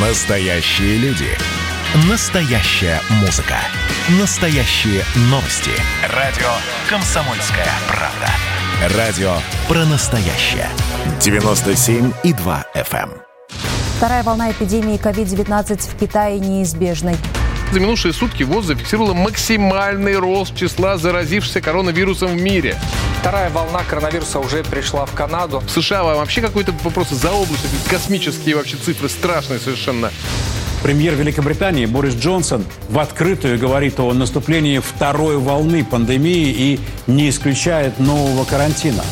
Настоящие люди. Настоящая музыка. Настоящие новости. Радио «Комсомольская правда». Радио про настоящее. 97,2 FM. Вторая волна эпидемии COVID-19 в Китае неизбежной. За минувшие сутки ВОЗ зафиксировала максимальный рост числа заразившихся коронавирусом в мире. Вторая волна коронавируса уже пришла в Канаду. В США вообще какой-то просто заоблачный, космические вообще цифры, страшные совершенно. Премьер Великобритании Борис Джонсон в открытую говорит о наступлении второй волны пандемии и не исключает нового карантина.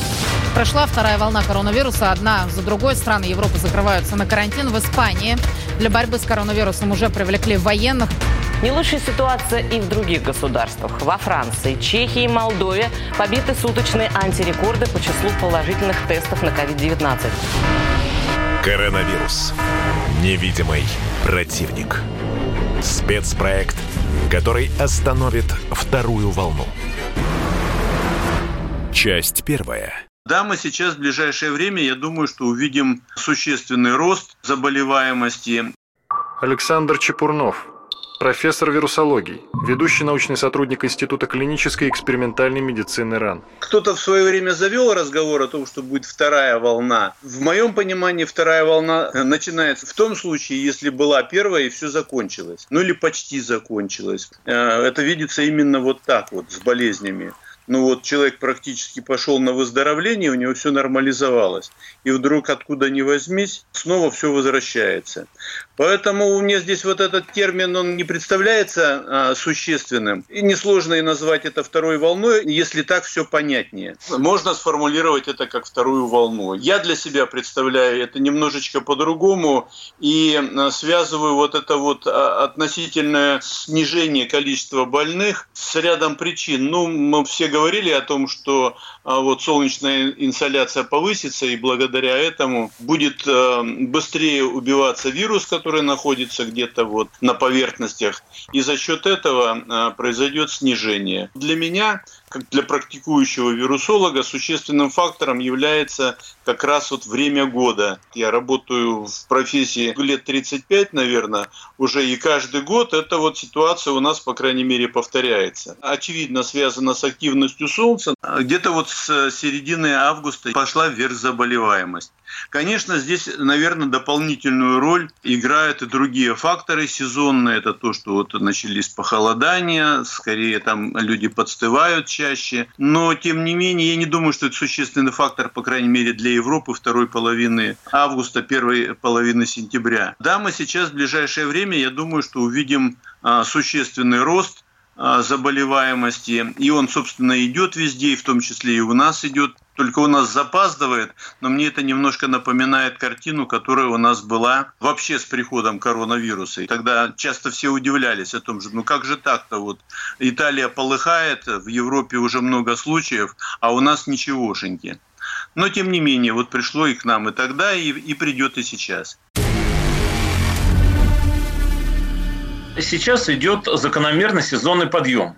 Прошла вторая волна коронавируса. Одна за другой страны Европы закрываются на карантин. В Испании для борьбы с коронавирусом уже привлекли военных. Не лучшая ситуация и в других государствах. Во Франции, Чехии и Молдове побиты суточные антирекорды по числу положительных тестов на COVID-19. Коронавирус. Невидимый противник. Спецпроект, который остановит вторую волну. Часть первая. Да, мы сейчас в ближайшее время, я думаю, что увидим существенный рост заболеваемости. Александр Чепурнов, профессор вирусологии, ведущий научный сотрудник Института клинической и экспериментальной медицины РАН. Кто-то в свое время завел разговор о том, что будет вторая волна. В моем понимании вторая волна начинается в том случае, если была первая и все закончилось. Ну или почти закончилось. Э, это видится именно вот так вот, с болезнями ну вот человек практически пошел на выздоровление, у него все нормализовалось. И вдруг откуда ни возьмись, снова все возвращается. Поэтому меня здесь вот этот термин, он не представляется а, существенным. И несложно и назвать это второй волной, если так все понятнее. Можно сформулировать это как вторую волну. Я для себя представляю это немножечко по-другому и а, связываю вот это вот а, относительное снижение количества больных с рядом причин. Ну, мы все говорили о том, что а, вот солнечная инсоляция повысится, и благодаря этому будет а, быстрее убиваться вирус, который находится где-то вот на поверхностях, и за счет этого а, произойдет снижение. Для меня как для практикующего вирусолога существенным фактором является как раз вот время года. Я работаю в профессии лет 35, наверное, уже и каждый год эта вот ситуация у нас, по крайней мере, повторяется. Очевидно, связано с активностью Солнца. Где-то вот с середины августа пошла вверх заболеваемость. Конечно, здесь, наверное, дополнительную роль играют и другие факторы сезонные. Это то, что вот начались похолодания, скорее там люди подстывают чаще. Но, тем не менее, я не думаю, что это существенный фактор, по крайней мере, для Европы второй половины августа, первой половины сентября. Да, мы сейчас в ближайшее время, я думаю, что увидим а, существенный рост а, заболеваемости. И он, собственно, идет везде, и в том числе и у нас идет. Только у нас запаздывает, но мне это немножко напоминает картину, которая у нас была вообще с приходом коронавируса. И тогда часто все удивлялись о том же, ну как же так-то вот Италия полыхает, в Европе уже много случаев, а у нас ничегошеньки. Но тем не менее, вот пришло и к нам и тогда, и, и придет и сейчас. Сейчас идет закономерный сезонный подъем.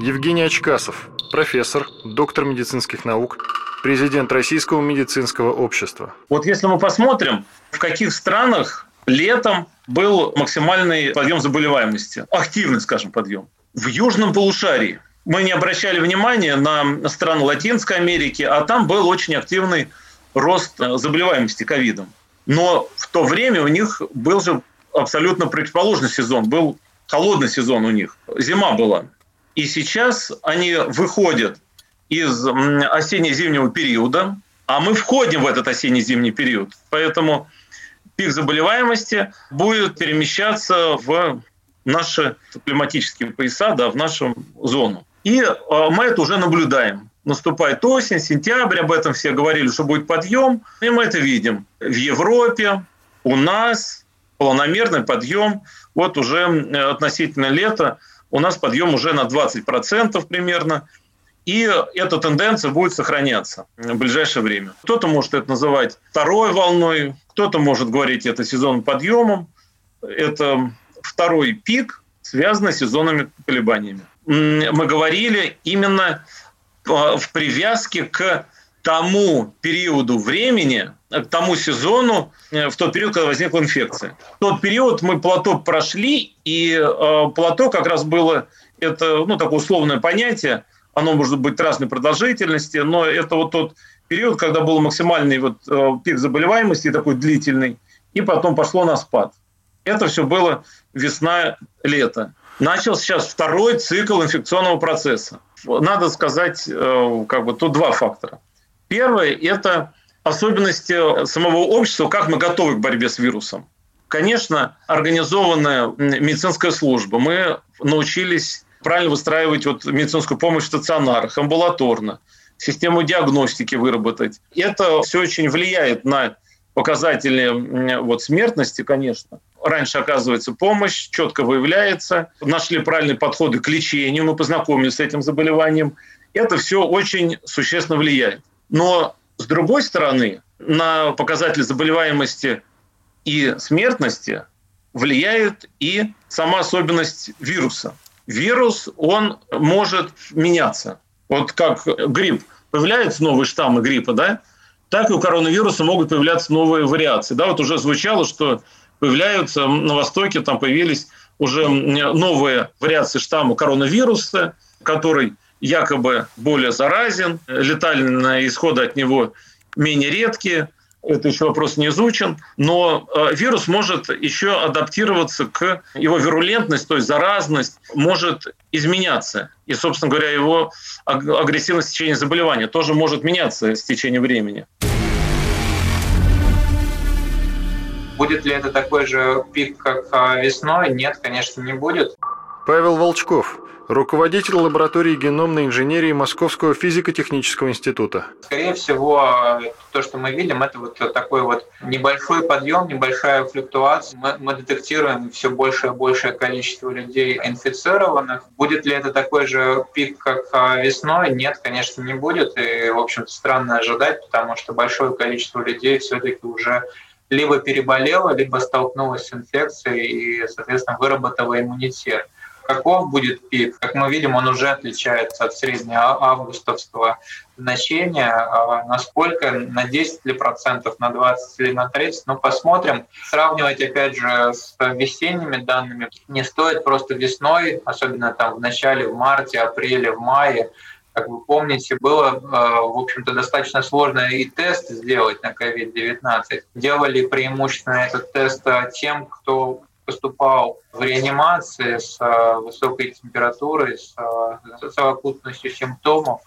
Евгений Очкасов, профессор, доктор медицинских наук, президент Российского медицинского общества. Вот если мы посмотрим, в каких странах летом был максимальный подъем заболеваемости, активный, скажем, подъем. В южном полушарии мы не обращали внимания на страны Латинской Америки, а там был очень активный рост заболеваемости ковидом. Но в то время у них был же абсолютно противоположный сезон. Был холодный сезон у них. Зима была. И сейчас они выходят из осенне-зимнего периода, а мы входим в этот осенне-зимний период. Поэтому пик заболеваемости будет перемещаться в наши климатические пояса, да, в нашу зону. И а, мы это уже наблюдаем. Наступает осень, сентябрь, об этом все говорили, что будет подъем. И мы это видим. В Европе, у нас, планомерный подъем. Вот уже относительно лета у нас подъем уже на 20% примерно. И эта тенденция будет сохраняться в ближайшее время. Кто-то может это называть второй волной, кто-то может говорить это сезонным подъемом. Это второй пик, связанный с сезонными колебаниями. Мы говорили именно в привязке к тому периоду времени, к тому сезону, в тот период, когда возникла инфекция. В тот период мы плато прошли, и плато как раз было, это ну, такое условное понятие, оно может быть разной продолжительности, но это вот тот период, когда был максимальный вот пик заболеваемости, такой длительный, и потом пошло на спад. Это все было весна-лето. Начал сейчас второй цикл инфекционного процесса. Надо сказать, э, как бы тут два фактора. Первое – это особенности самого общества, как мы готовы к борьбе с вирусом. Конечно, организованная медицинская служба. Мы научились правильно выстраивать вот медицинскую помощь в стационарах, амбулаторно, систему диагностики выработать. Это все очень влияет на показатели вот, смертности, конечно. Раньше оказывается помощь, четко выявляется, нашли правильные подходы к лечению, мы познакомились с этим заболеванием. Это все очень существенно влияет. Но с другой стороны, на показатели заболеваемости и смертности влияет и сама особенность вируса. Вирус, он может меняться. Вот как грипп. Появляются новые штаммы гриппа, да? так и у коронавируса могут появляться новые вариации. Да, вот уже звучало, что появляются на Востоке, там появились уже новые вариации штамма коронавируса, который якобы более заразен, летальные исходы от него менее редкие. Это еще вопрос не изучен. Но э, вирус может еще адаптироваться к его вирулентность, то есть заразность может изменяться. И, собственно говоря, его агрессивность в течение заболевания тоже может меняться с течением времени. Будет ли это такой же пик, как а, весной? Нет, конечно, не будет. Павел Волчков, руководитель лаборатории геномной инженерии Московского физико-технического института. Скорее всего, то, что мы видим, это вот такой вот небольшой подъем, небольшая флюктуация. Мы, мы детектируем все большее и большее количество людей инфицированных. Будет ли это такой же пик, как а, весной? Нет, конечно, не будет. И, в общем-то, странно ожидать, потому что большое количество людей все-таки уже либо переболела, либо столкнулась с инфекцией и, соответственно, выработала иммунитет. Каков будет пик? Как мы видим, он уже отличается от среднего августовского значения. А насколько? На 10 ли процентов, на 20 или на 30? Ну, посмотрим. Сравнивать, опять же, с весенними данными не стоит просто весной, особенно там в начале, в марте, апреле, в мае, как вы помните, было, э, в общем-то, достаточно сложно и тест сделать на COVID-19. Делали преимущественно этот тест тем, кто поступал в реанимации с э, высокой температурой, с совокупностью симптомов,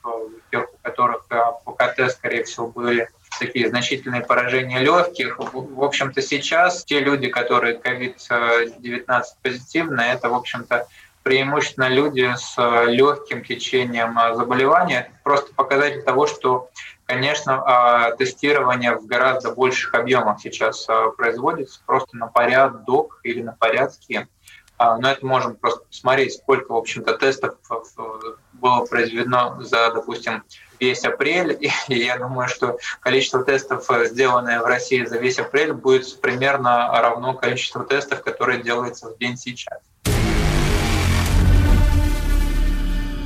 тех, у которых по КТ, скорее всего, были такие значительные поражения легких. В общем-то, сейчас те люди, которые COVID-19 позитивны, это, в общем-то, преимущественно люди с э, легким течением э, заболевания. просто показатель того, что, конечно, а, тестирование в гораздо больших объемах сейчас э, производится, просто на порядок или на порядке. А, но это можем просто посмотреть, сколько, в общем-то, тестов было произведено за, допустим, весь апрель. И я думаю, что количество тестов, сделанное в России за весь апрель, будет примерно равно количеству тестов, которые делаются в день сейчас.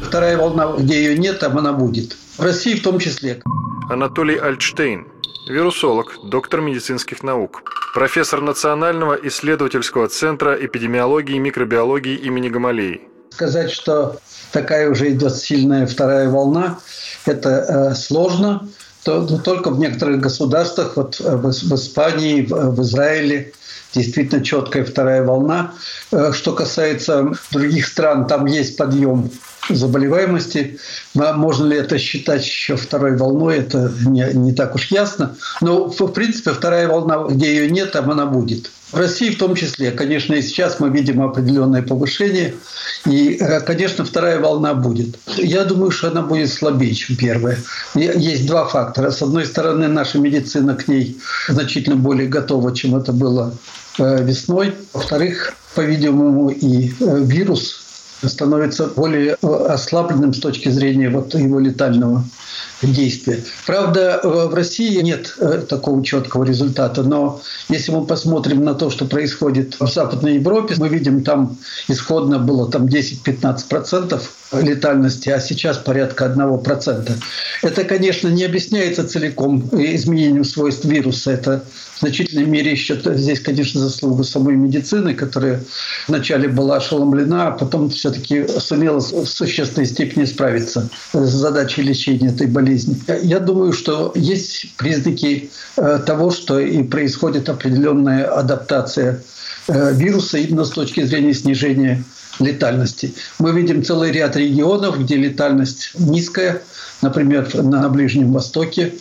Вторая волна, где ее нет, там она будет. В России в том числе. Анатолий Альтштейн, вирусолог, доктор медицинских наук, профессор Национального исследовательского центра эпидемиологии и микробиологии имени Гамалеи. Сказать, что такая уже идет сильная вторая волна, это э, сложно. То, только в некоторых государствах, вот в, в Испании, в, в Израиле, действительно четкая вторая волна. Э, что касается других стран, там есть подъем заболеваемости. Можно ли это считать еще второй волной, это не, не так уж ясно. Но, в принципе, вторая волна, где ее нет, там она будет. В России в том числе. Конечно, и сейчас мы видим определенное повышение. И, э, конечно, вторая волна будет. Я думаю, что она будет слабее, чем первая. Есть два фактора. С одной стороны, наша медицина к ней значительно более готова, чем это было э, весной. Во-вторых, по-видимому, и э, вирус становится более э, ослабленным с точки зрения вот его летального действия. Правда, в России нет э, такого четкого результата, но если мы посмотрим на то, что происходит в Западной Европе, мы видим, там исходно было там 10-15% летальности, а сейчас порядка 1%. Это, конечно, не объясняется целиком изменением свойств вируса. Это в значительной мере еще здесь, конечно, заслуга самой медицины, которая вначале была ошеломлена, а потом все-таки сумела в существенной степени справиться с задачей лечения этой болезни. Я думаю, что есть признаки э, того, что и происходит определенная адаптация э, вируса именно с точки зрения снижения летальности. Мы видим целый ряд регионов, где летальность низкая, например, на Ближнем Востоке.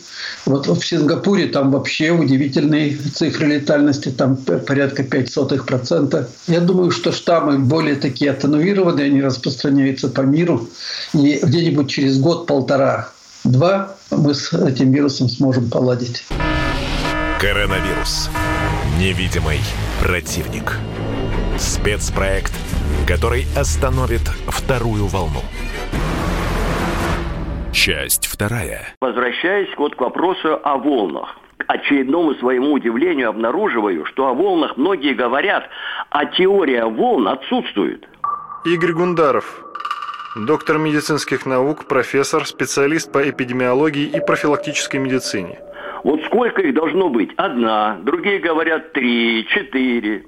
Вот в Сингапуре там вообще удивительные цифры летальности, там порядка 0,05%. Я думаю, что штаммы более такие атенуированы, они распространяются по миру. И где-нибудь через год-полтора два мы с этим вирусом сможем поладить. Коронавирус. Невидимый противник. Спецпроект, который остановит вторую волну. Часть вторая. Возвращаясь вот к вопросу о волнах. К очередному своему удивлению обнаруживаю, что о волнах многие говорят, а теория волн отсутствует. Игорь Гундаров, доктор медицинских наук, профессор, специалист по эпидемиологии и профилактической медицине. Вот сколько их должно быть? Одна, другие говорят три, четыре.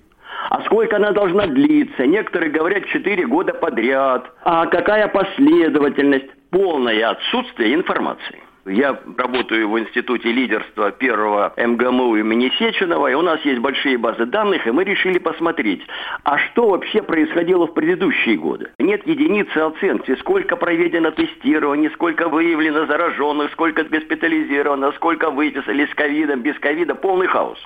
А сколько она должна длиться? Некоторые говорят четыре года подряд. А какая последовательность? Полное отсутствие информации. Я работаю в Институте лидерства первого МГМУ имени Сеченова, и у нас есть большие базы данных, и мы решили посмотреть, а что вообще происходило в предыдущие годы. Нет единицы оценки, сколько проведено тестирование, сколько выявлено зараженных, сколько госпитализировано, сколько выписали с ковидом, без ковида, полный хаос.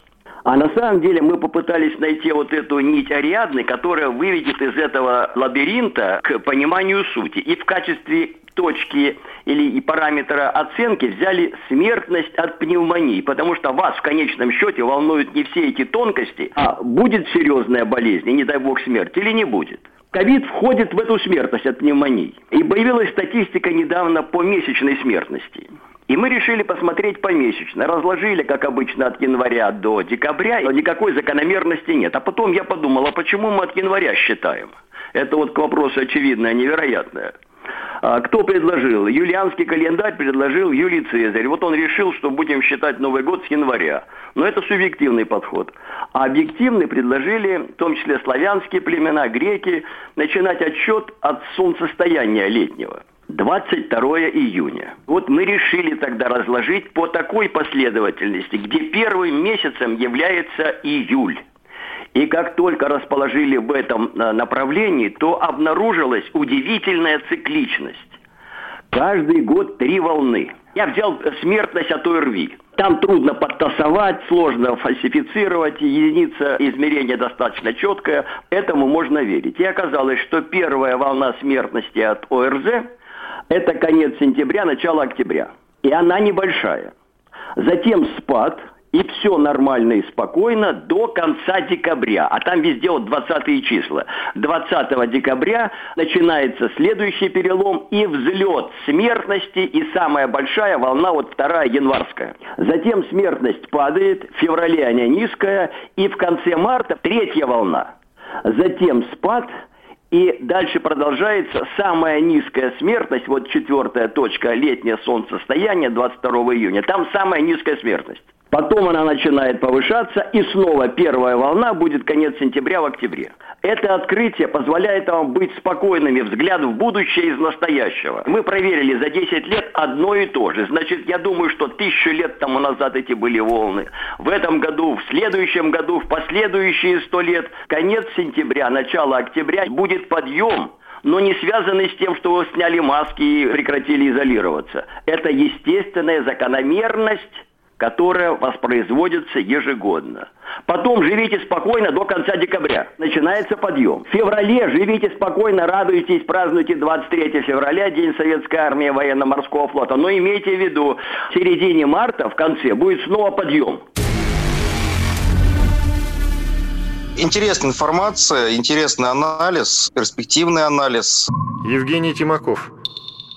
А на самом деле мы попытались найти вот эту нить Ариадны, которая выведет из этого лабиринта к пониманию сути. И в качестве точки или и параметра оценки взяли смертность от пневмонии, потому что вас в конечном счете волнуют не все эти тонкости, а будет серьезная болезнь, и не дай бог смерть, или не будет. Ковид входит в эту смертность от пневмонии. И появилась статистика недавно по месячной смертности. И мы решили посмотреть помесячно. Разложили, как обычно, от января до декабря, но никакой закономерности нет. А потом я подумал, а почему мы от января считаем? Это вот к вопросу очевидное, невероятное. А кто предложил? Юлианский календарь предложил Юлий Цезарь. Вот он решил, что будем считать Новый год с января. Но это субъективный подход. А объективный предложили, в том числе славянские племена, греки, начинать отсчет от солнцестояния летнего. 22 июня. Вот мы решили тогда разложить по такой последовательности, где первым месяцем является июль. И как только расположили в этом э, направлении, то обнаружилась удивительная цикличность. Каждый год три волны. Я взял смертность от ОРВИ. Там трудно подтасовать, сложно фальсифицировать, единица измерения достаточно четкая, этому можно верить. И оказалось, что первая волна смертности от ОРЗ – это конец сентября, начало октября. И она небольшая. Затем спад – и все нормально и спокойно до конца декабря. А там везде вот 20 числа. 20 декабря начинается следующий перелом и взлет смертности и самая большая волна, вот вторая январская. Затем смертность падает, в феврале она низкая, и в конце марта третья волна. Затем спад, и дальше продолжается самая низкая смертность, вот четвертая точка, летнее солнцестояние 22 июня, там самая низкая смертность. Потом она начинает повышаться, и снова первая волна будет конец сентября в октябре. Это открытие позволяет вам быть спокойными, взгляд в будущее из настоящего. Мы проверили за 10 лет одно и то же. Значит, я думаю, что тысячу лет тому назад эти были волны. В этом году, в следующем году, в последующие сто лет, конец сентября, начало октября будет подъем но не связанный с тем, что сняли маски и прекратили изолироваться. Это естественная закономерность которая воспроизводится ежегодно. Потом живите спокойно до конца декабря. Начинается подъем. В феврале живите спокойно, радуйтесь, празднуйте 23 февраля, День Советской Армии Военно-Морского флота. Но имейте в виду, в середине марта, в конце, будет снова подъем. Интересная информация, интересный анализ, перспективный анализ. Евгений Тимаков,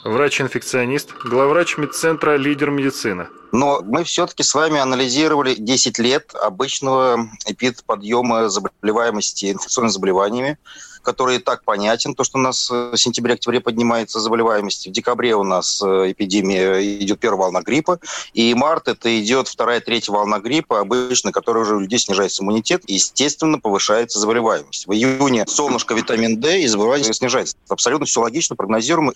врач-инфекционист, главврач медцентра «Лидер медицины». Но мы все-таки с вами анализировали 10 лет обычного эпидподъема заболеваемости инфекционными заболеваниями который и так понятен, то, что у нас в сентябре-октябре поднимается заболеваемость. В декабре у нас э, эпидемия, идет первая волна гриппа, и март это идет вторая, третья волна гриппа, обычно, которая уже у людей снижается иммунитет, и, естественно, повышается заболеваемость. В июне солнышко, витамин D, и заболеваемость снижается. Абсолютно все логично, прогнозируемо.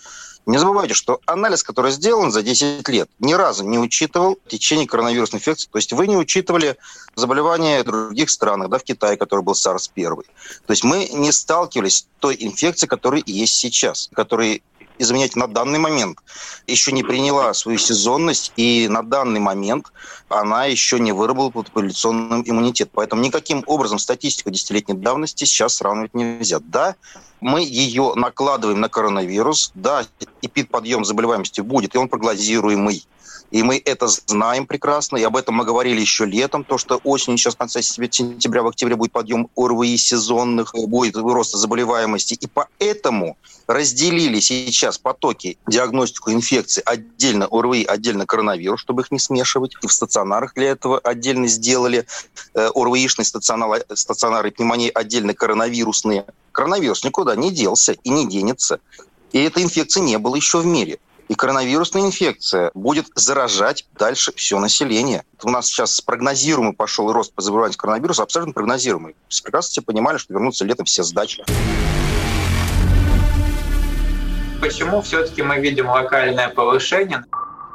Не забывайте, что анализ, который сделан за 10 лет, ни разу не учитывал течение коронавирусной инфекции. То есть вы не учитывали заболевания других странах, да, в Китае, который был SARS-1. То есть мы не сталкивались той инфекцией, которая есть сейчас, которая извиняйте, на данный момент еще не приняла свою сезонность, и на данный момент она еще не выработала популяционный иммунитет. Поэтому никаким образом статистику десятилетней давности сейчас сравнивать нельзя. Да, мы ее накладываем на коронавирус, да, эпидподъем заболеваемости будет, и он прогнозируемый. И мы это знаем прекрасно, и об этом мы говорили еще летом, то, что осенью, сейчас в конце сентября, в октябре будет подъем ОРВИ сезонных, будет рост заболеваемости. И поэтому разделили сейчас потоки диагностику инфекции отдельно ОРВИ, отдельно коронавирус, чтобы их не смешивать. И в стационарах для этого отдельно сделали э, ОРВИшные стационары, стационары пневмонии отдельно коронавирусные. Коронавирус никуда не делся и не денется. И этой инфекции не было еще в мире. И коронавирусная инфекция будет заражать дальше все население. У нас сейчас прогнозируемый пошел рост по заболеванию коронавирусом, абсолютно прогнозируемый. Прекрасно все понимали, что вернутся летом все сдачи. Почему все-таки мы видим локальное повышение?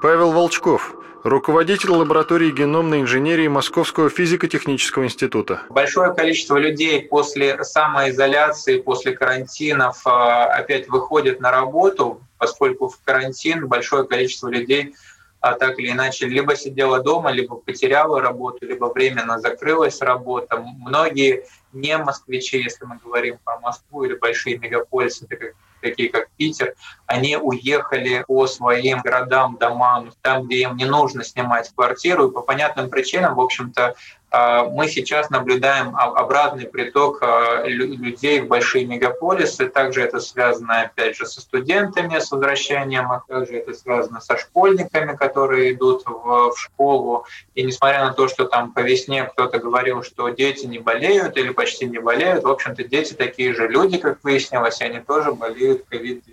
Павел Волчков, руководитель лаборатории геномной инженерии Московского физико-технического института. Большое количество людей после самоизоляции, после карантинов а, опять выходит на работу, поскольку в карантин большое количество людей а так или иначе либо сидела дома, либо потеряла работу, либо временно закрылась работа. Многие не москвичи, если мы говорим про Москву или большие мегаполисы, такие как Питер, они уехали по своим городам, домам, там, где им не нужно снимать квартиру, и по понятным причинам, в общем-то, мы сейчас наблюдаем обратный приток а, людей в большие мегаполисы. Также это связано, опять же, со студентами, с возвращением, а также это связано со школьниками, которые идут в, школу. И несмотря на то, что там по весне кто-то говорил, что дети не болеют или почти не болеют, в общем-то, дети такие же люди, как выяснилось, и они тоже болеют COVID-19.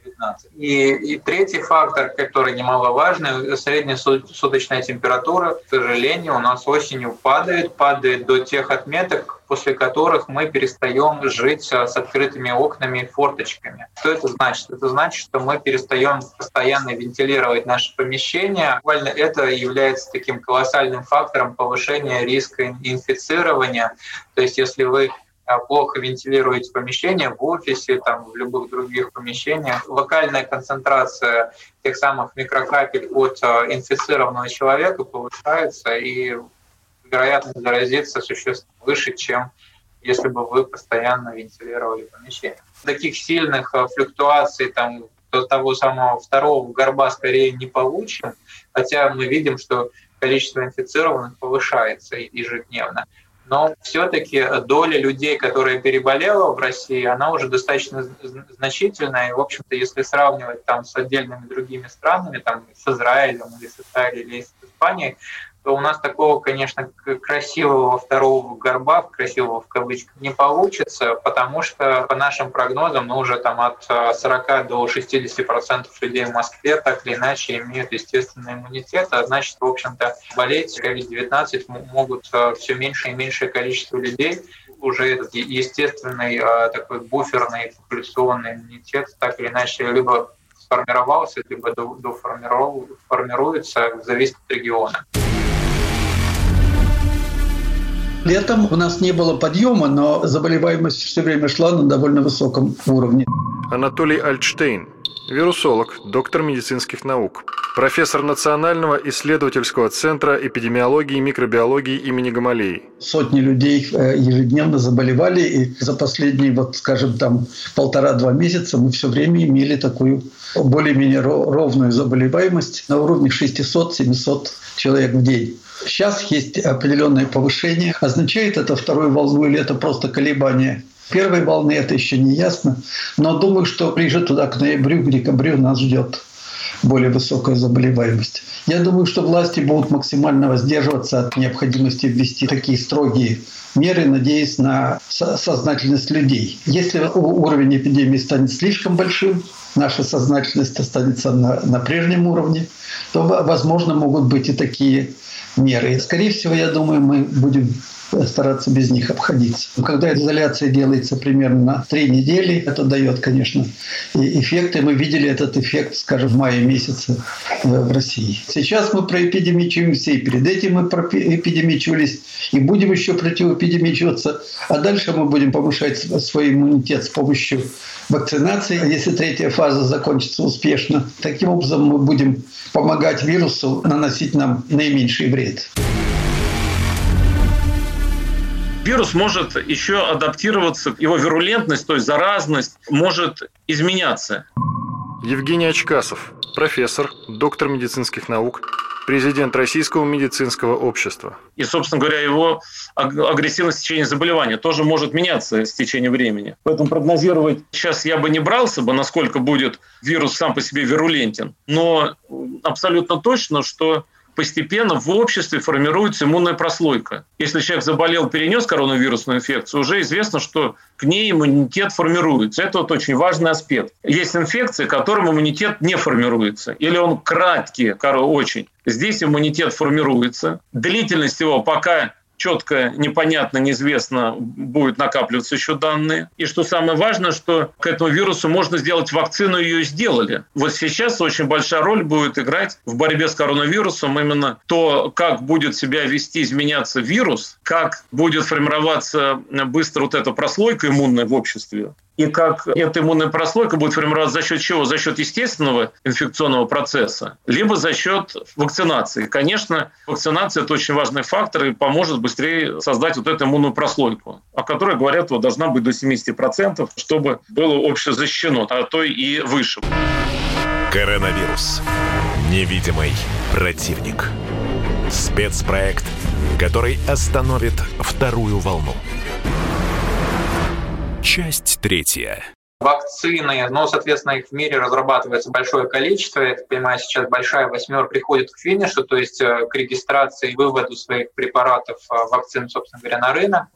И, и третий фактор, который немаловажный, среднесуточная температура, к сожалению, у нас осенью падает, падает падает до тех отметок, после которых мы перестаем жить с открытыми окнами и форточками. Что это значит? Это значит, что мы перестаем постоянно вентилировать наши помещения. Буквально это является таким колоссальным фактором повышения риска инфицирования. То есть если вы а, плохо вентилируете помещение в офисе, там, в любых других помещениях, локальная концентрация тех самых микрокапель от а, инфицированного человека повышается, и вероятность заразиться существенно выше, чем если бы вы постоянно вентилировали помещение. Таких сильных э, флюктуаций там, до того самого второго горба скорее не получим, хотя мы видим, что количество инфицированных повышается ежедневно. Но все-таки доля людей, которая переболела в России, она уже достаточно значительная. И, в общем-то, если сравнивать там с отдельными другими странами, там с Израилем или с Италией или с Испанией, то у нас такого, конечно, красивого второго горба, красивого в кавычках, не получится, потому что по нашим прогнозам, ну, уже там от 40 э, до 60 процентов людей в Москве так или иначе имеют естественный иммунитет, а значит, в общем-то, болеть COVID-19 могут э, все меньше и меньшее количество людей, уже этот естественный э, такой буферный популяционный иммунитет так или иначе либо сформировался, либо доформируется, зависит от региона. Летом у нас не было подъема, но заболеваемость все время шла на довольно высоком уровне. Анатолий Альтштейн, вирусолог, доктор медицинских наук, профессор Национального исследовательского центра эпидемиологии и микробиологии имени Гамалеи. Сотни людей э, ежедневно заболевали, и за последние, вот, скажем, там полтора-два месяца мы все время имели такую более-менее ровную заболеваемость на уровне 600-700 человек в день. Сейчас есть определенное повышение. Означает это вторую волну или это просто колебание? Первой волны это еще не ясно, но думаю, что ближе туда к ноябрю, к декабрю нас ждет более высокая заболеваемость. Я думаю, что власти будут максимально воздерживаться от необходимости ввести такие строгие меры, надеясь на сознательность людей. Если уровень эпидемии станет слишком большим, наша сознательность останется на, на прежнем уровне, то, возможно, могут быть и такие меры. И, скорее всего, я думаю, мы будем стараться без них обходиться. Когда изоляция делается примерно три недели, это дает, конечно, эффект. И мы видели этот эффект, скажем, в мае месяце э, в России. Сейчас мы проэпидемичиваемся, и перед этим мы проэпидемичивались, и будем еще противоэпидемичиваться. А дальше мы будем повышать свой иммунитет с помощью вакцинации. Если третья фаза закончится успешно, таким образом мы будем помогать вирусу наносить нам наименьший вред вирус может еще адаптироваться, его вирулентность, то есть заразность может изменяться. Евгений Очкасов, профессор, доктор медицинских наук, президент Российского медицинского общества. И, собственно говоря, его агрессивность течения заболевания тоже может меняться с течением времени. Поэтому прогнозировать сейчас я бы не брался бы, насколько будет вирус сам по себе вирулентен. Но абсолютно точно, что постепенно в обществе формируется иммунная прослойка. Если человек заболел, перенес коронавирусную инфекцию, уже известно, что к ней иммунитет формируется. Это вот очень важный аспект. Есть инфекции, которым иммунитет не формируется. Или он краткий, очень. Здесь иммунитет формируется. Длительность его пока четко, непонятно, неизвестно, будет накапливаться еще данные. И что самое важное, что к этому вирусу можно сделать вакцину, ее сделали. Вот сейчас очень большая роль будет играть в борьбе с коронавирусом именно то, как будет себя вести, изменяться вирус, как будет формироваться быстро вот эта прослойка иммунная в обществе, и как эта иммунная прослойка будет формироваться за счет чего? За счет естественного инфекционного процесса, либо за счет вакцинации. Конечно, вакцинация – это очень важный фактор и поможет быстрее создать вот эту иммунную прослойку, о которой, говорят, вот, должна быть до 70%, чтобы было общее защищено, а то и выше. Коронавирус. Невидимый противник. Спецпроект, который остановит вторую волну. Часть третья. Вакцины, ну, соответственно, их в мире разрабатывается большое количество. Я так понимаю, сейчас большая восьмерка приходит к финишу, то есть э, к регистрации и выводу своих препаратов э, вакцин, собственно говоря, на рынок.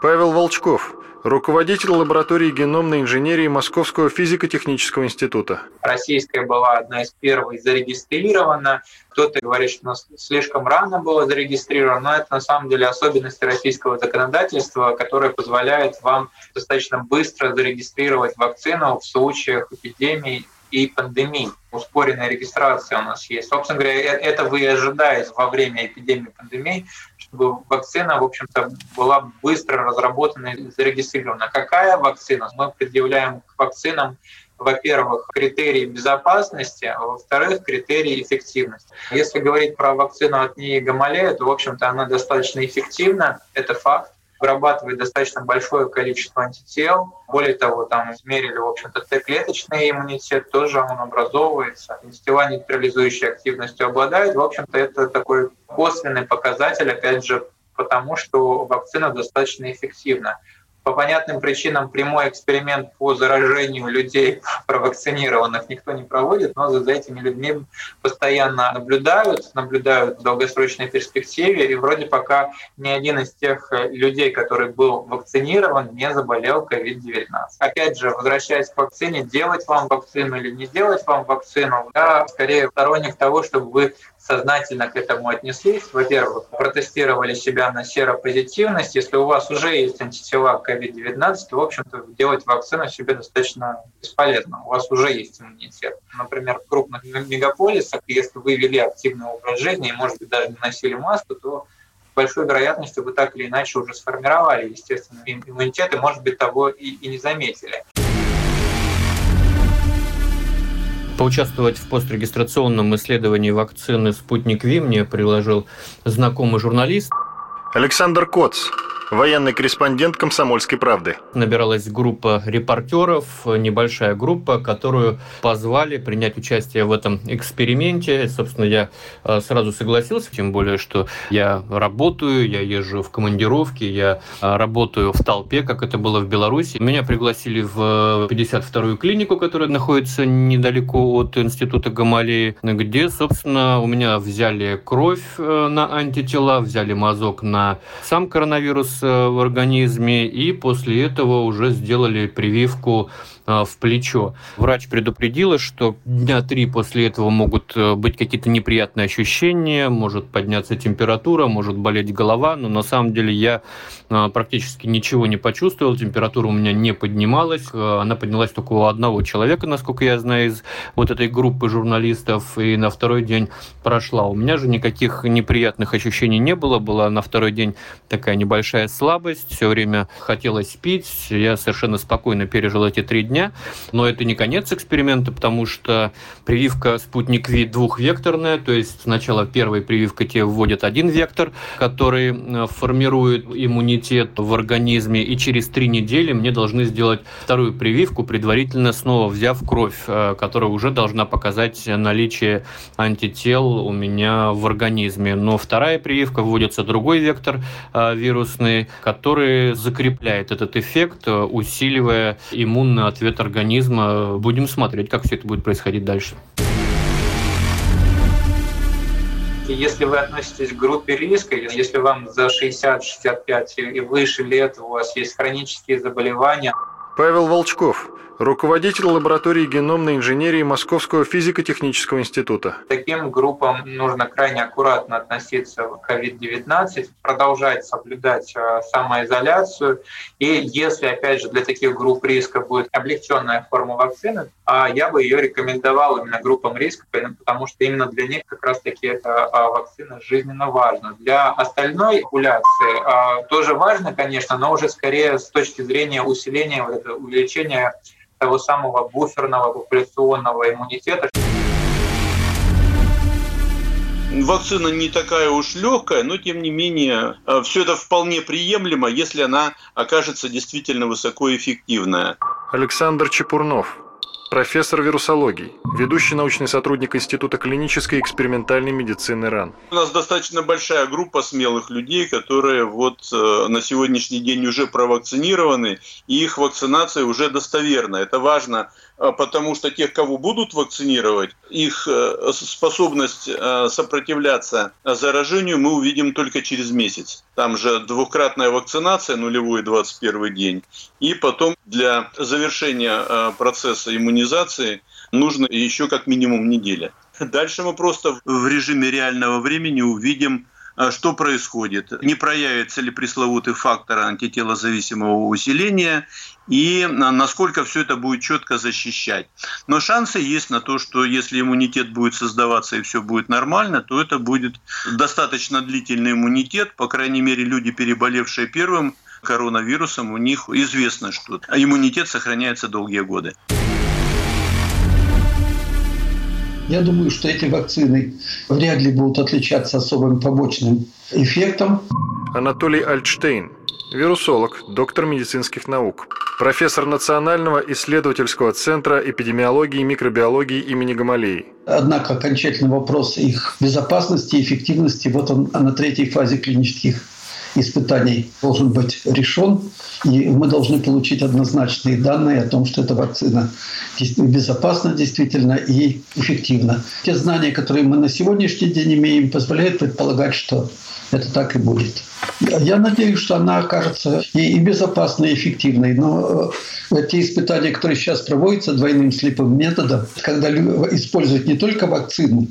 Павел Волчков, руководитель лаборатории геномной инженерии Московского физико-технического института. Российская была одна из первых зарегистрирована. Кто-то говорит, что у нас слишком рано было зарегистрировано, но это на самом деле особенность российского законодательства, которое позволяет вам достаточно быстро зарегистрировать вакцину в случаях эпидемий и пандемий. Ускоренная регистрация у нас есть. Собственно говоря, э, это вы и ожидаете во время эпидемии пандемии, чтобы вакцина, в общем-то, была быстро разработана и зарегистрирована. Какая вакцина? Мы предъявляем к вакцинам во-первых, критерии безопасности, а во-вторых, критерии эффективности. Если говорить про вакцину от НИИ Гамалея, то, в общем-то, она достаточно эффективна, это факт вырабатывает достаточно большое количество антител. Более того, там измерили, в общем-то, Т-клеточный иммунитет, тоже он образовывается. Антитела нейтрализующей активностью обладают. В общем-то, это такой косвенный показатель, опять же, потому что вакцина достаточно эффективна. По понятным причинам прямой эксперимент по заражению людей провакцинированных никто не проводит, но за этими людьми постоянно наблюдают, наблюдают в долгосрочной перспективе, и вроде пока ни один из тех людей, который был вакцинирован, не заболел COVID-19. Опять же, возвращаясь к вакцине, делать вам вакцину или не делать вам вакцину, я скорее сторонник того, чтобы вы сознательно к этому отнеслись. Во-первых, протестировали себя на серопозитивность. Если у вас уже есть антитела к COVID-19, то, в общем-то, делать вакцину себе достаточно бесполезно. У вас уже есть иммунитет. Например, в крупных мегаполисах, если вы вели активный образ жизни и, может быть, даже не носили маску, то с большой вероятностью вы так или иначе уже сформировали естественный иммунитет и, может быть, того и, и не заметили. Поучаствовать в пострегистрационном исследовании вакцины «Спутник Ви» мне приложил знакомый журналист. Александр Коц, военный корреспондент «Комсомольской правды». Набиралась группа репортеров, небольшая группа, которую позвали принять участие в этом эксперименте. Собственно, я э, сразу согласился, тем более, что я работаю, я езжу в командировки, я э, работаю в толпе, как это было в Беларуси. Меня пригласили в 52-ю клинику, которая находится недалеко от института Гамалеи, где, собственно, у меня взяли кровь э, на антитела, взяли мазок на сам коронавирус в организме, и после этого уже сделали прививку в плечо. Врач предупредила, что дня три после этого могут э, быть какие-то неприятные ощущения, может подняться температура, может болеть голова, но на самом деле я а, практически ничего не почувствовал, температура у меня не поднималась, э, она поднялась только у одного человека, насколько я знаю, из вот этой группы журналистов, и на второй день прошла. У меня же никаких неприятных ощущений не было, была на второй день такая небольшая слабость, все время хотелось пить, я совершенно спокойно пережил эти три дня, дня. Но это не конец эксперимента, потому что прививка спутник Ви двухвекторная, то есть сначала первой прививкой тебе вводят один вектор, который э, формирует иммунитет в организме, и через три недели мне должны сделать вторую прививку, предварительно снова взяв кровь, э, которая уже должна показать наличие антител у меня в организме. Но вторая прививка вводится другой вектор э, вирусный, который закрепляет этот эффект, усиливая иммунный ответ ответ организма. Будем смотреть, как все это будет происходить дальше. Если вы относитесь к группе риска, если вам за 60-65 и выше лет, у вас есть хронические заболевания. Павел Волчков, руководитель лаборатории геномной инженерии Московского физико-технического института. Таким группам нужно крайне аккуратно относиться к COVID-19, продолжать соблюдать э, самоизоляцию. И если, опять же, для таких групп риска будет облегченная форма вакцины, а я бы ее рекомендовал именно группам риска, потому что именно для них как раз-таки эта а, вакцина жизненно важна. Для остальной популяции а, тоже важно, конечно, но уже скорее с точки зрения усиления, увеличения того самого буферного популяционного иммунитета. Вакцина не такая уж легкая, но тем не менее э, все это вполне приемлемо, если она окажется действительно высокоэффективная. Александр Чепурнов, профессор вирусологии, ведущий научный сотрудник Института клинической и экспериментальной медицины РАН. У нас достаточно большая группа смелых людей, которые вот э, на сегодняшний день уже провакцинированы, и их вакцинация уже достоверна. Это важно потому что тех, кого будут вакцинировать, их э, способность э, сопротивляться заражению мы увидим только через месяц. Там же двукратная вакцинация, нулевой 21 день, и потом для завершения э, процесса иммунизации нужно еще как минимум неделя. Дальше мы просто в режиме реального времени увидим что происходит, не проявится ли пресловутый фактор антителозависимого усиления и насколько все это будет четко защищать. Но шансы есть на то, что если иммунитет будет создаваться и все будет нормально, то это будет достаточно длительный иммунитет. По крайней мере, люди, переболевшие первым коронавирусом, у них известно, что иммунитет сохраняется долгие годы. Я думаю, что эти вакцины вряд ли будут отличаться особым побочным эффектом. Анатолий Альтштейн, вирусолог, доктор медицинских наук, профессор Национального исследовательского центра эпидемиологии и микробиологии имени Гамалеи. Однако окончательный вопрос их безопасности и эффективности, вот он на третьей фазе клинических испытаний должен быть решен, и мы должны получить однозначные данные о том, что эта вакцина безопасна действительно и эффективна. Те знания, которые мы на сегодняшний день имеем, позволяют предполагать, что это так и будет. Я надеюсь, что она окажется и безопасной, и эффективной. Но э, те испытания, которые сейчас проводятся двойным слепым методом, когда используют не только вакцину,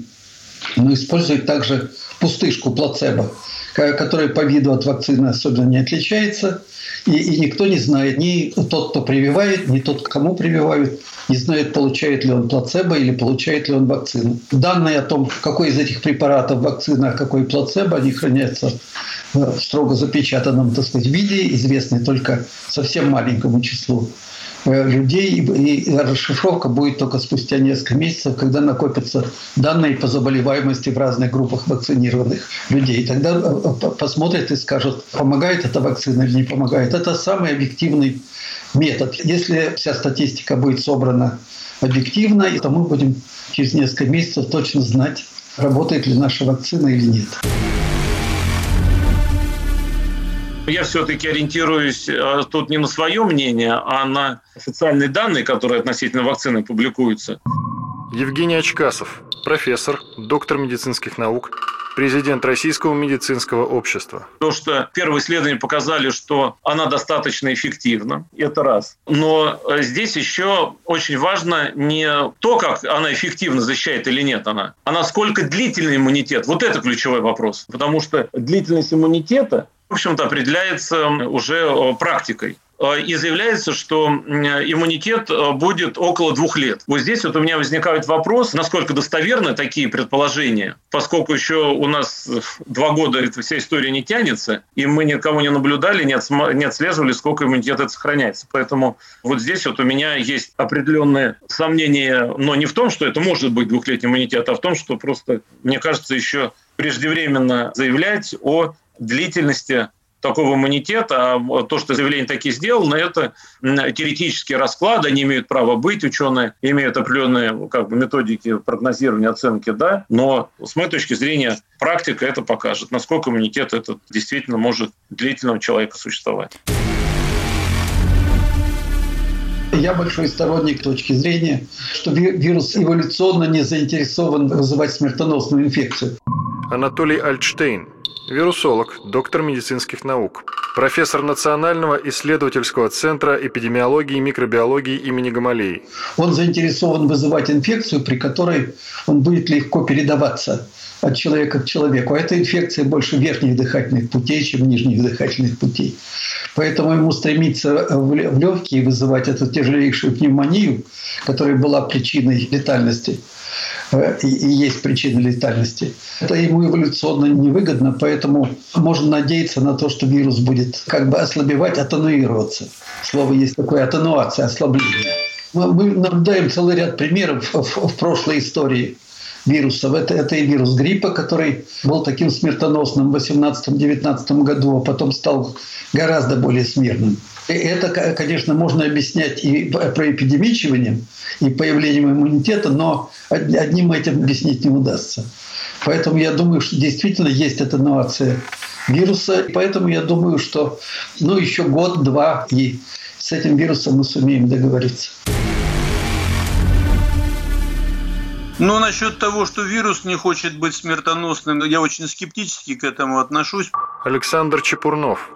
но используют также пустышку плацебо который по виду от вакцины особенно не отличается. И, и никто не знает, ни тот, кто прививает, ни тот, кому прививают, не знает, получает ли он плацебо или получает ли он вакцину. Данные о том, какой из этих препаратов вакцина, а какой плацебо, они хранятся в строго запечатанном так сказать, виде, известны только совсем маленькому числу э, людей, и расшифровка будет только спустя несколько месяцев, когда накопятся данные по заболеваемости в разных группах вакцинированных людей. Тогда э, посмотрят и скажут, помогает эта вакцина или не помогает. Это самый объективный метод. Если вся статистика будет собрана объективно, то мы будем через несколько месяцев точно знать, работает ли наша вакцина или нет. Я все-таки ориентируюсь э, тут не на свое мнение, а на официальные данные, которые относительно вакцины публикуются. Евгений Очкасов, профессор, доктор медицинских наук, президент Российского медицинского общества. То, что первые исследования показали, что она достаточно эффективна, это раз. Но э, здесь еще очень важно не то, как она эффективно защищает или нет она, а насколько длительный иммунитет. Вот это ключевой вопрос. Потому что длительность иммунитета в общем-то, определяется уже э, практикой и заявляется, что иммунитет э, будет около двух лет. Вот здесь вот у меня возникает вопрос, насколько достоверны такие предположения, поскольку еще у нас два года эта вся история не тянется, и мы никого не наблюдали, не, не отслеживали, сколько иммунитет это сохраняется. Поэтому вот здесь вот у меня есть определенные сомнения, но не в том, что это может быть двухлетний иммунитет, а в том, что просто, мне кажется, еще преждевременно заявлять о длительности такого иммунитета. А то, что заявление такие сделано, это теоретические расклады, они имеют право быть, ученые имеют определенные как бы, методики прогнозирования, оценки, да, но с моей точки зрения практика это покажет, насколько иммунитет этот действительно может длительного человека существовать. Я большой сторонник точки зрения, что вирус эволюционно не заинтересован вызывать смертоносную инфекцию. Анатолий Альтштейн, вирусолог, доктор медицинских наук, профессор Национального исследовательского центра эпидемиологии и микробиологии имени Гамалеи. Он заинтересован вызывать инфекцию, при которой он будет легко передаваться от человека к человеку. А эта инфекция больше верхних дыхательных путей, чем нижних дыхательных путей. Поэтому ему стремиться в легкие вызывать эту тяжелейшую пневмонию, которая была причиной летальности – и, есть причина летальности. Это ему эволюционно невыгодно, поэтому можно надеяться на то, что вирус будет как бы ослабевать, атенуироваться. Слово есть такое атенуация, ослабление. Мы наблюдаем целый ряд примеров в, в прошлой истории вирусов. Это, это и вирус гриппа, который был таким смертоносным в 18-19 году, а потом стал гораздо более смертным. Это, конечно, можно объяснять и проэпидемичиванием, и появлением иммунитета, но одним этим объяснить не удастся. Поэтому я думаю, что действительно есть атенуация вируса. И поэтому я думаю, что ну, еще год-два, и с этим вирусом мы сумеем договориться. Ну, насчет того, что вирус не хочет быть смертоносным, я очень скептически к этому отношусь. Александр Чепурнов,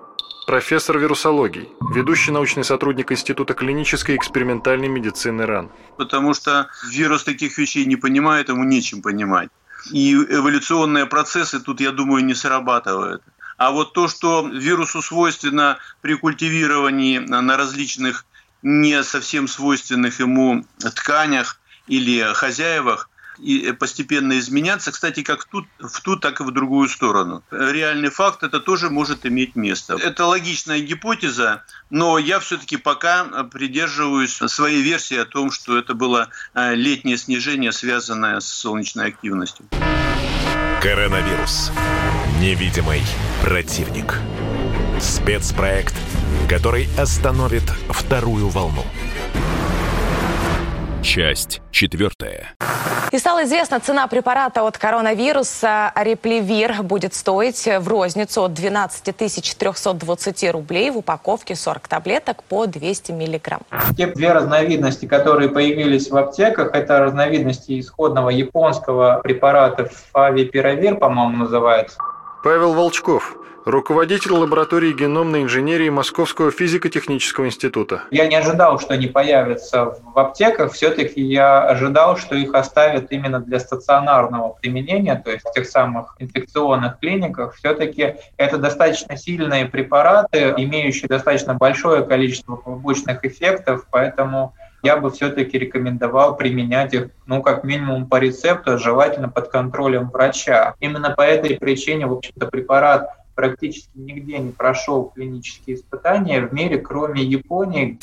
профессор вирусологии, ведущий научный сотрудник Института клинической и экспериментальной медицины РАН. Потому что вирус таких вещей не понимает, ему нечем понимать. И эволюционные процессы тут, я думаю, не срабатывают. А вот то, что вирусу свойственно при культивировании на различных не совсем свойственных ему тканях или хозяевах, постепенно изменяться, кстати, как тут, в ту, так и в другую сторону. Реальный факт это тоже может иметь место. Это логичная гипотеза, но я все-таки пока придерживаюсь своей версии о том, что это было э, летнее снижение, связанное с солнечной активностью. Коронавирус. Невидимый противник. Спецпроект, который остановит вторую волну. Часть четвертая. И стало известно, цена препарата от коронавируса Реплевир будет стоить в розницу от 12 320 рублей в упаковке 40 таблеток по 200 миллиграмм. Те две разновидности, которые появились в аптеках, это разновидности исходного японского препарата Фавипиравир, по-моему, называется. Павел Волчков, руководитель лаборатории геномной инженерии Московского физико-технического института. Я не ожидал, что они появятся в аптеках. Все-таки я ожидал, что их оставят именно для стационарного применения, то есть в тех самых инфекционных клиниках. Все-таки это достаточно сильные препараты, имеющие достаточно большое количество побочных эффектов, поэтому я бы все-таки рекомендовал применять их, ну, как минимум по рецепту, желательно под контролем врача. Именно по этой причине, в общем-то, препарат практически нигде не прошел клинические испытания в мире, кроме Японии.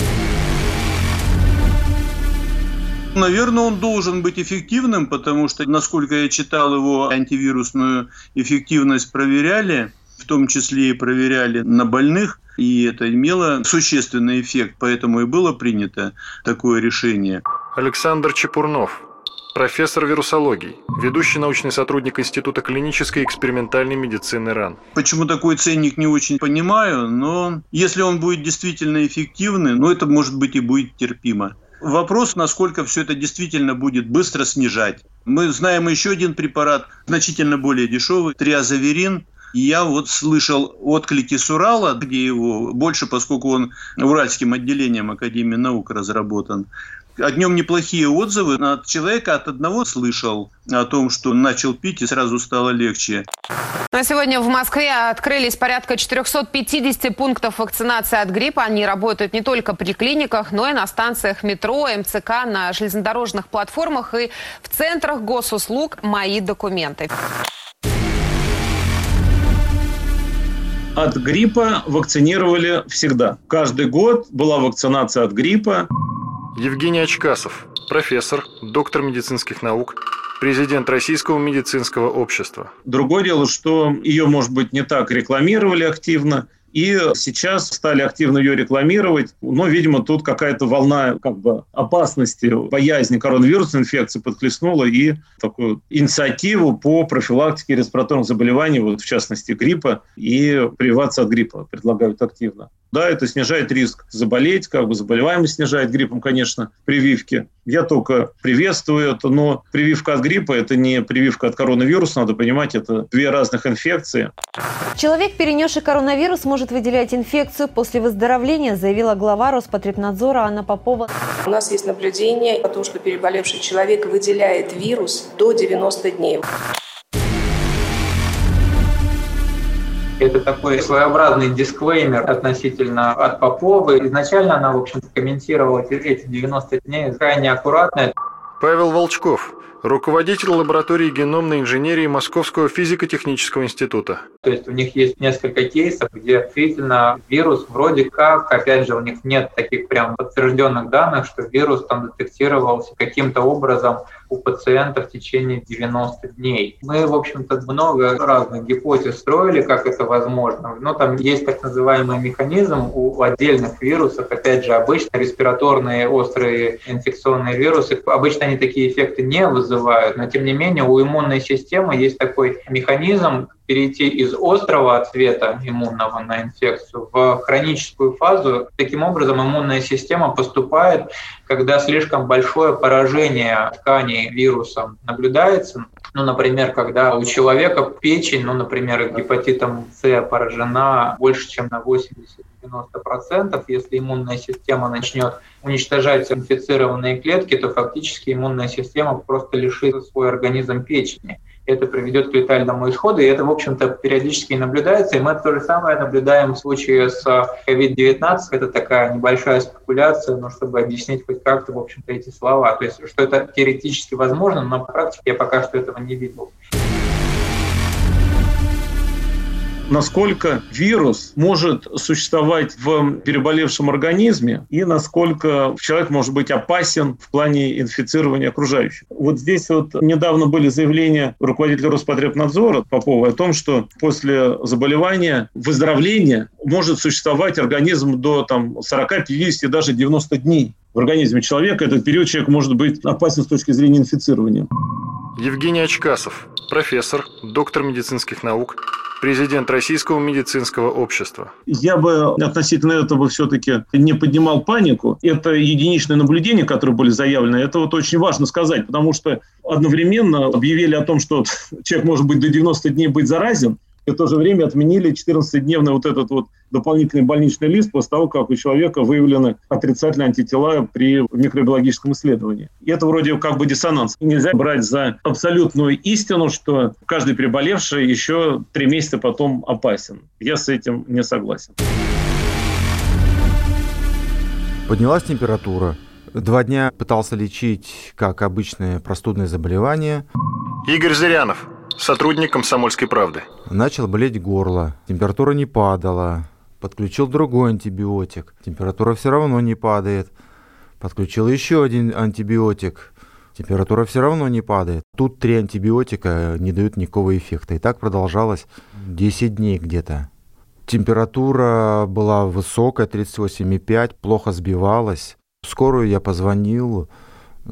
Наверное, он должен быть эффективным, потому что, насколько я читал его антивирусную эффективность проверяли, в том числе и проверяли на больных, и это имело существенный эффект, поэтому и было принято такое решение. Александр Чепурнов, профессор вирусологии, ведущий научный сотрудник Института клинической и экспериментальной медицины РАН. Почему такой ценник не очень понимаю, но если он будет действительно эффективный, ну это может быть и будет терпимо. Вопрос, насколько все это действительно будет быстро снижать. Мы знаем еще один препарат, значительно более дешевый, триазоверин. Я вот слышал отклики с Урала, где его больше, поскольку он Уральским отделением Академии наук разработан. О нем неплохие отзывы. От человека от одного слышал о том, что начал пить и сразу стало легче. На сегодня в Москве открылись порядка 450 пунктов вакцинации от гриппа. Они работают не только при клиниках, но и на станциях метро, МЦК, на железнодорожных платформах и в центрах госуслуг «Мои документы». От гриппа вакцинировали всегда. Каждый год была вакцинация от гриппа. Евгений Очкасов, профессор, доктор медицинских наук, президент Российского медицинского общества. Другое дело, что ее, может быть, не так рекламировали активно, и сейчас стали активно ее рекламировать. Но, видимо, тут какая-то волна как бы, опасности, боязни коронавирусной инфекции подхлестнула и такую инициативу по профилактике респираторных заболеваний, вот, в частности гриппа, и прививаться от гриппа предлагают активно. Да, это снижает риск заболеть, как бы заболеваемость снижает гриппом, конечно, прививки. Я только приветствую это, но прививка от гриппа – это не прививка от коронавируса, надо понимать, это две разных инфекции. Человек, перенесший коронавирус, может выделять инфекцию после выздоровления, заявила глава Роспотребнадзора Анна Попова. У нас есть наблюдение о том, что переболевший человек выделяет вирус до 90 дней. Это такой своеобразный дисклеймер относительно от Поповой. Изначально она, в общем-то, комментировала эти 90 дней крайне аккуратно. Павел Волчков, руководитель лаборатории геномной инженерии Московского физико-технического института. То есть у них есть несколько кейсов, где действительно вирус вроде как, опять же, у них нет таких прям подтвержденных данных, что вирус там детектировался каким-то образом у пациента в течение 90 дней. Мы, в общем-то, много разных гипотез строили, как это возможно. Но там есть так называемый механизм у отдельных вирусов. Опять же, обычно респираторные острые инфекционные вирусы, обычно они такие эффекты не вызывают, но тем не менее у иммунной системы есть такой механизм, перейти из острого ответа иммунного на инфекцию в хроническую фазу. Таким образом, иммунная система поступает, когда слишком большое поражение тканей вирусом наблюдается. Ну, например, когда у человека печень, ну, например, гепатитом С поражена больше, чем на 80-90%, если иммунная система начнет уничтожать инфицированные клетки, то фактически иммунная система просто лишит свой организм печени это приведет к летальному исходу, и это, в общем-то, периодически наблюдается, и мы то же самое наблюдаем в случае с COVID-19, это такая небольшая спекуляция, но чтобы объяснить хоть как-то, в общем-то, эти слова, то есть, что это теоретически возможно, но на практике я пока что этого не видел. Насколько вирус может существовать в переболевшем организме и насколько человек может быть опасен в плане инфицирования окружающих. Вот здесь вот недавно были заявления руководителя Роспотребнадзора Попова о том, что после заболевания выздоровления может существовать организм до там, 40, 50, даже 90 дней в организме человека. Этот период человек может быть опасен с точки зрения инфицирования. Евгений Очкасов, профессор, доктор медицинских наук, президент Российского медицинского общества. Я бы относительно этого все-таки не поднимал панику. Это единичные наблюдения, которые были заявлены. Это вот очень важно сказать, потому что одновременно объявили о том, что человек может быть до 90 дней быть заразен, и в то же время отменили 14-дневный вот этот вот дополнительный больничный лист после того, как у человека выявлены отрицательные антитела при микробиологическом исследовании. И это вроде как бы диссонанс. Нельзя брать за абсолютную истину, что каждый приболевший еще три месяца потом опасен. Я с этим не согласен. Поднялась температура. Два дня пытался лечить, как обычное простудное заболевание. Игорь Зырянов, сотрудник «Комсомольской правды». Начал болеть горло, температура не падала, подключил другой антибиотик, температура все равно не падает. Подключил еще один антибиотик. Температура все равно не падает. Тут три антибиотика не дают никакого эффекта. И так продолжалось 10 дней где-то. Температура была высокая, 38,5, плохо сбивалась. В скорую я позвонил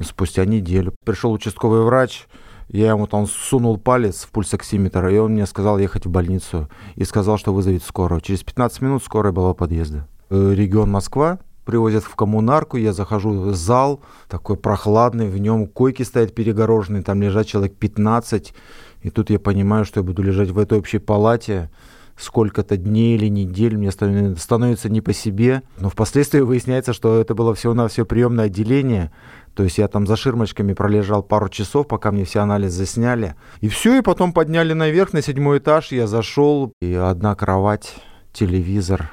спустя неделю. Пришел участковый врач, я ему там сунул палец в пульсоксиметр, и он мне сказал ехать в больницу. И сказал, что вызовет скорую. Через 15 минут скорая была у подъезда. Э, регион Москва, привозят в коммунарку, я захожу в зал, такой прохладный, в нем койки стоят перегороженные, там лежат человек 15, и тут я понимаю, что я буду лежать в этой общей палате сколько-то дней или недель, мне становится не по себе, но впоследствии выясняется, что это было всего-навсего приемное отделение, то есть я там за ширмочками пролежал пару часов, пока мне все анализы сняли. И все, и потом подняли наверх, на седьмой этаж, я зашел, и одна кровать, телевизор,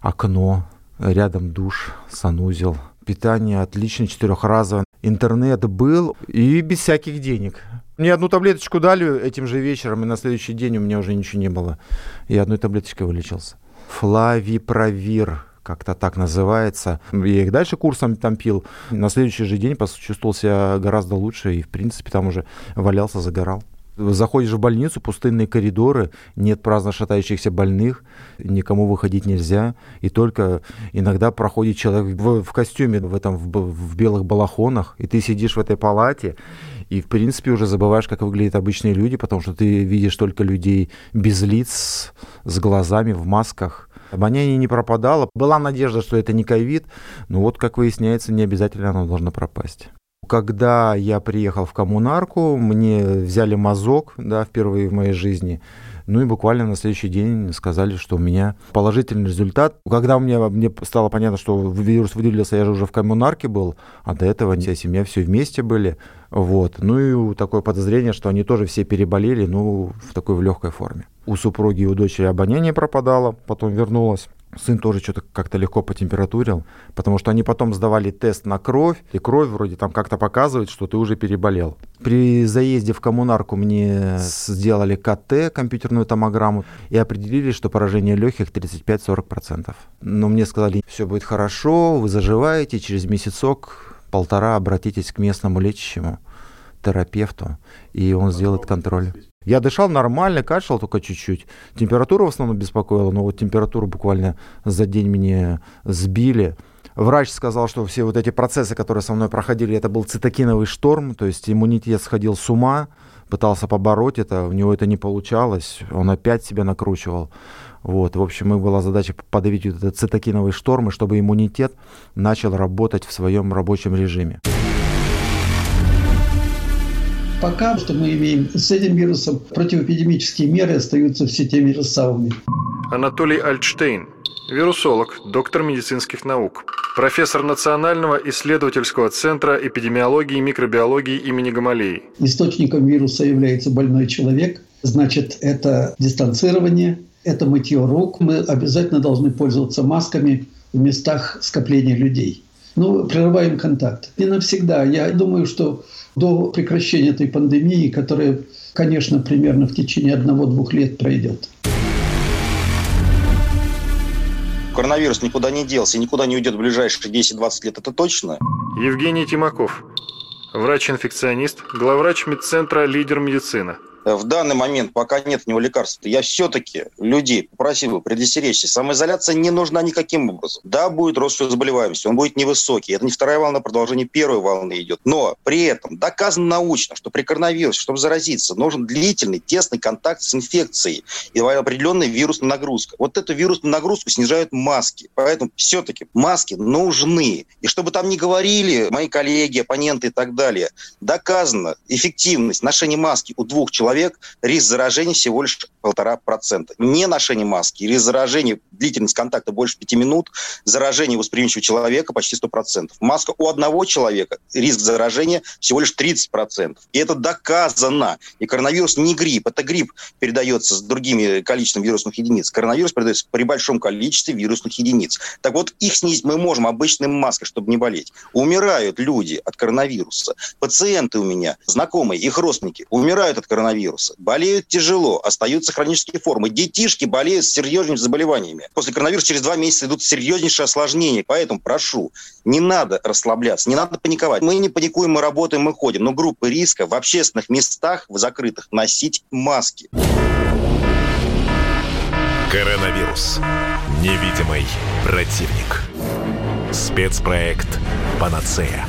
окно, рядом душ, санузел. Питание отлично, четырехразовое. Интернет был и без всяких денег. Мне одну таблеточку дали этим же вечером, и на следующий день у меня уже ничего не было. Я одной таблеточкой вылечился. Флавипровир как-то так называется. Я их дальше курсом там пил. На следующий же день почувствовал себя гораздо лучше и, в принципе, там уже валялся, загорал. Заходишь в больницу, пустынные коридоры, нет праздно шатающихся больных, никому выходить нельзя. И только иногда проходит человек в, в костюме, в, этом, в, в белых балахонах, и ты сидишь в этой палате, и, в принципе, уже забываешь, как выглядят обычные люди, потому что ты видишь только людей без лиц, с глазами, в масках. Обоняние не пропадало. Была надежда, что это не ковид, но вот, как выясняется, не обязательно оно должно пропасть. Когда я приехал в коммунарку, мне взяли мазок, да, впервые в моей жизни. Ну и буквально на следующий день сказали, что у меня положительный результат. Когда у меня, мне стало понятно, что вирус выделился, я же уже в коммунарке был, а до этого вся семья все вместе были. Вот. Ну и такое подозрение, что они тоже все переболели, ну, в такой в легкой форме. У супруги и у дочери обоняние пропадало, потом вернулось. Сын тоже что-то как-то легко потемпературил, потому что они потом сдавали тест на кровь, и кровь вроде там как-то показывает, что ты уже переболел. При заезде в коммунарку мне сделали КТ, компьютерную томограмму, и определили, что поражение легких 35-40%. Но мне сказали, все будет хорошо, вы заживаете, через месяцок, полтора обратитесь к местному лечащему терапевту, и он сделает контроль. Я дышал нормально, кашлял только чуть-чуть. Температура в основном беспокоила, но вот температуру буквально за день мне сбили. Врач сказал, что все вот эти процессы, которые со мной проходили, это был цитокиновый шторм, то есть иммунитет сходил с ума, пытался побороть это, у него это не получалось, он опять себя накручивал. Вот, в общем, и была задача подавить вот этот цитокиновый шторм, и чтобы иммунитет начал работать в своем рабочем режиме. Пока что мы имеем с этим вирусом, противоэпидемические меры остаются все теми же самыми. Анатолий Альтштейн, вирусолог, доктор медицинских наук, профессор Национального исследовательского центра эпидемиологии и микробиологии имени Гамалеи. Источником вируса является больной человек, значит, это дистанцирование, это мытье рук. Мы обязательно должны пользоваться масками в местах скопления людей. Ну, прерываем контакт. Не навсегда. Я думаю, что до прекращения этой пандемии, которая, конечно, примерно в течение одного-двух лет пройдет. Коронавирус никуда не делся и никуда не уйдет в ближайшие 10-20 лет, это точно? Евгений Тимаков, врач-инфекционист, главврач медцентра «Лидер медицина» в данный момент, пока нет у него лекарств, я все-таки людей попросил бы предостеречься. Самоизоляция не нужна никаким образом. Да, будет рост заболеваемости, он будет невысокий. Это не вторая волна, продолжение первой волны идет. Но при этом доказано научно, что при коронавирусе, чтобы заразиться, нужен длительный, тесный контакт с инфекцией и определенная вирусная нагрузка. Вот эту вирусную нагрузку снижают маски. Поэтому все-таки маски нужны. И чтобы там не говорили мои коллеги, оппоненты и так далее, доказано эффективность ношения маски у двух человек человек, риск заражения всего лишь полтора процента. Не ношение маски, риск заражения, длительность контакта больше пяти минут, заражение восприимчивого человека почти сто процентов. Маска у одного человека, риск заражения всего лишь 30 процентов. И это доказано. И коронавирус не грипп. Это грипп передается с другими количеством вирусных единиц. Коронавирус передается при большом количестве вирусных единиц. Так вот, их снизить мы можем обычной маской, чтобы не болеть. Умирают люди от коронавируса. Пациенты у меня, знакомые, их родственники, умирают от коронавируса коронавируса. Болеют тяжело, остаются хронические формы. Детишки болеют с серьезнейшими заболеваниями. После коронавируса через два месяца идут серьезнейшие осложнения. Поэтому прошу, не надо расслабляться, не надо паниковать. Мы не паникуем, мы работаем, мы ходим. Но группы риска в общественных местах, в закрытых, носить маски. Коронавирус. Невидимый противник. Спецпроект «Панацея».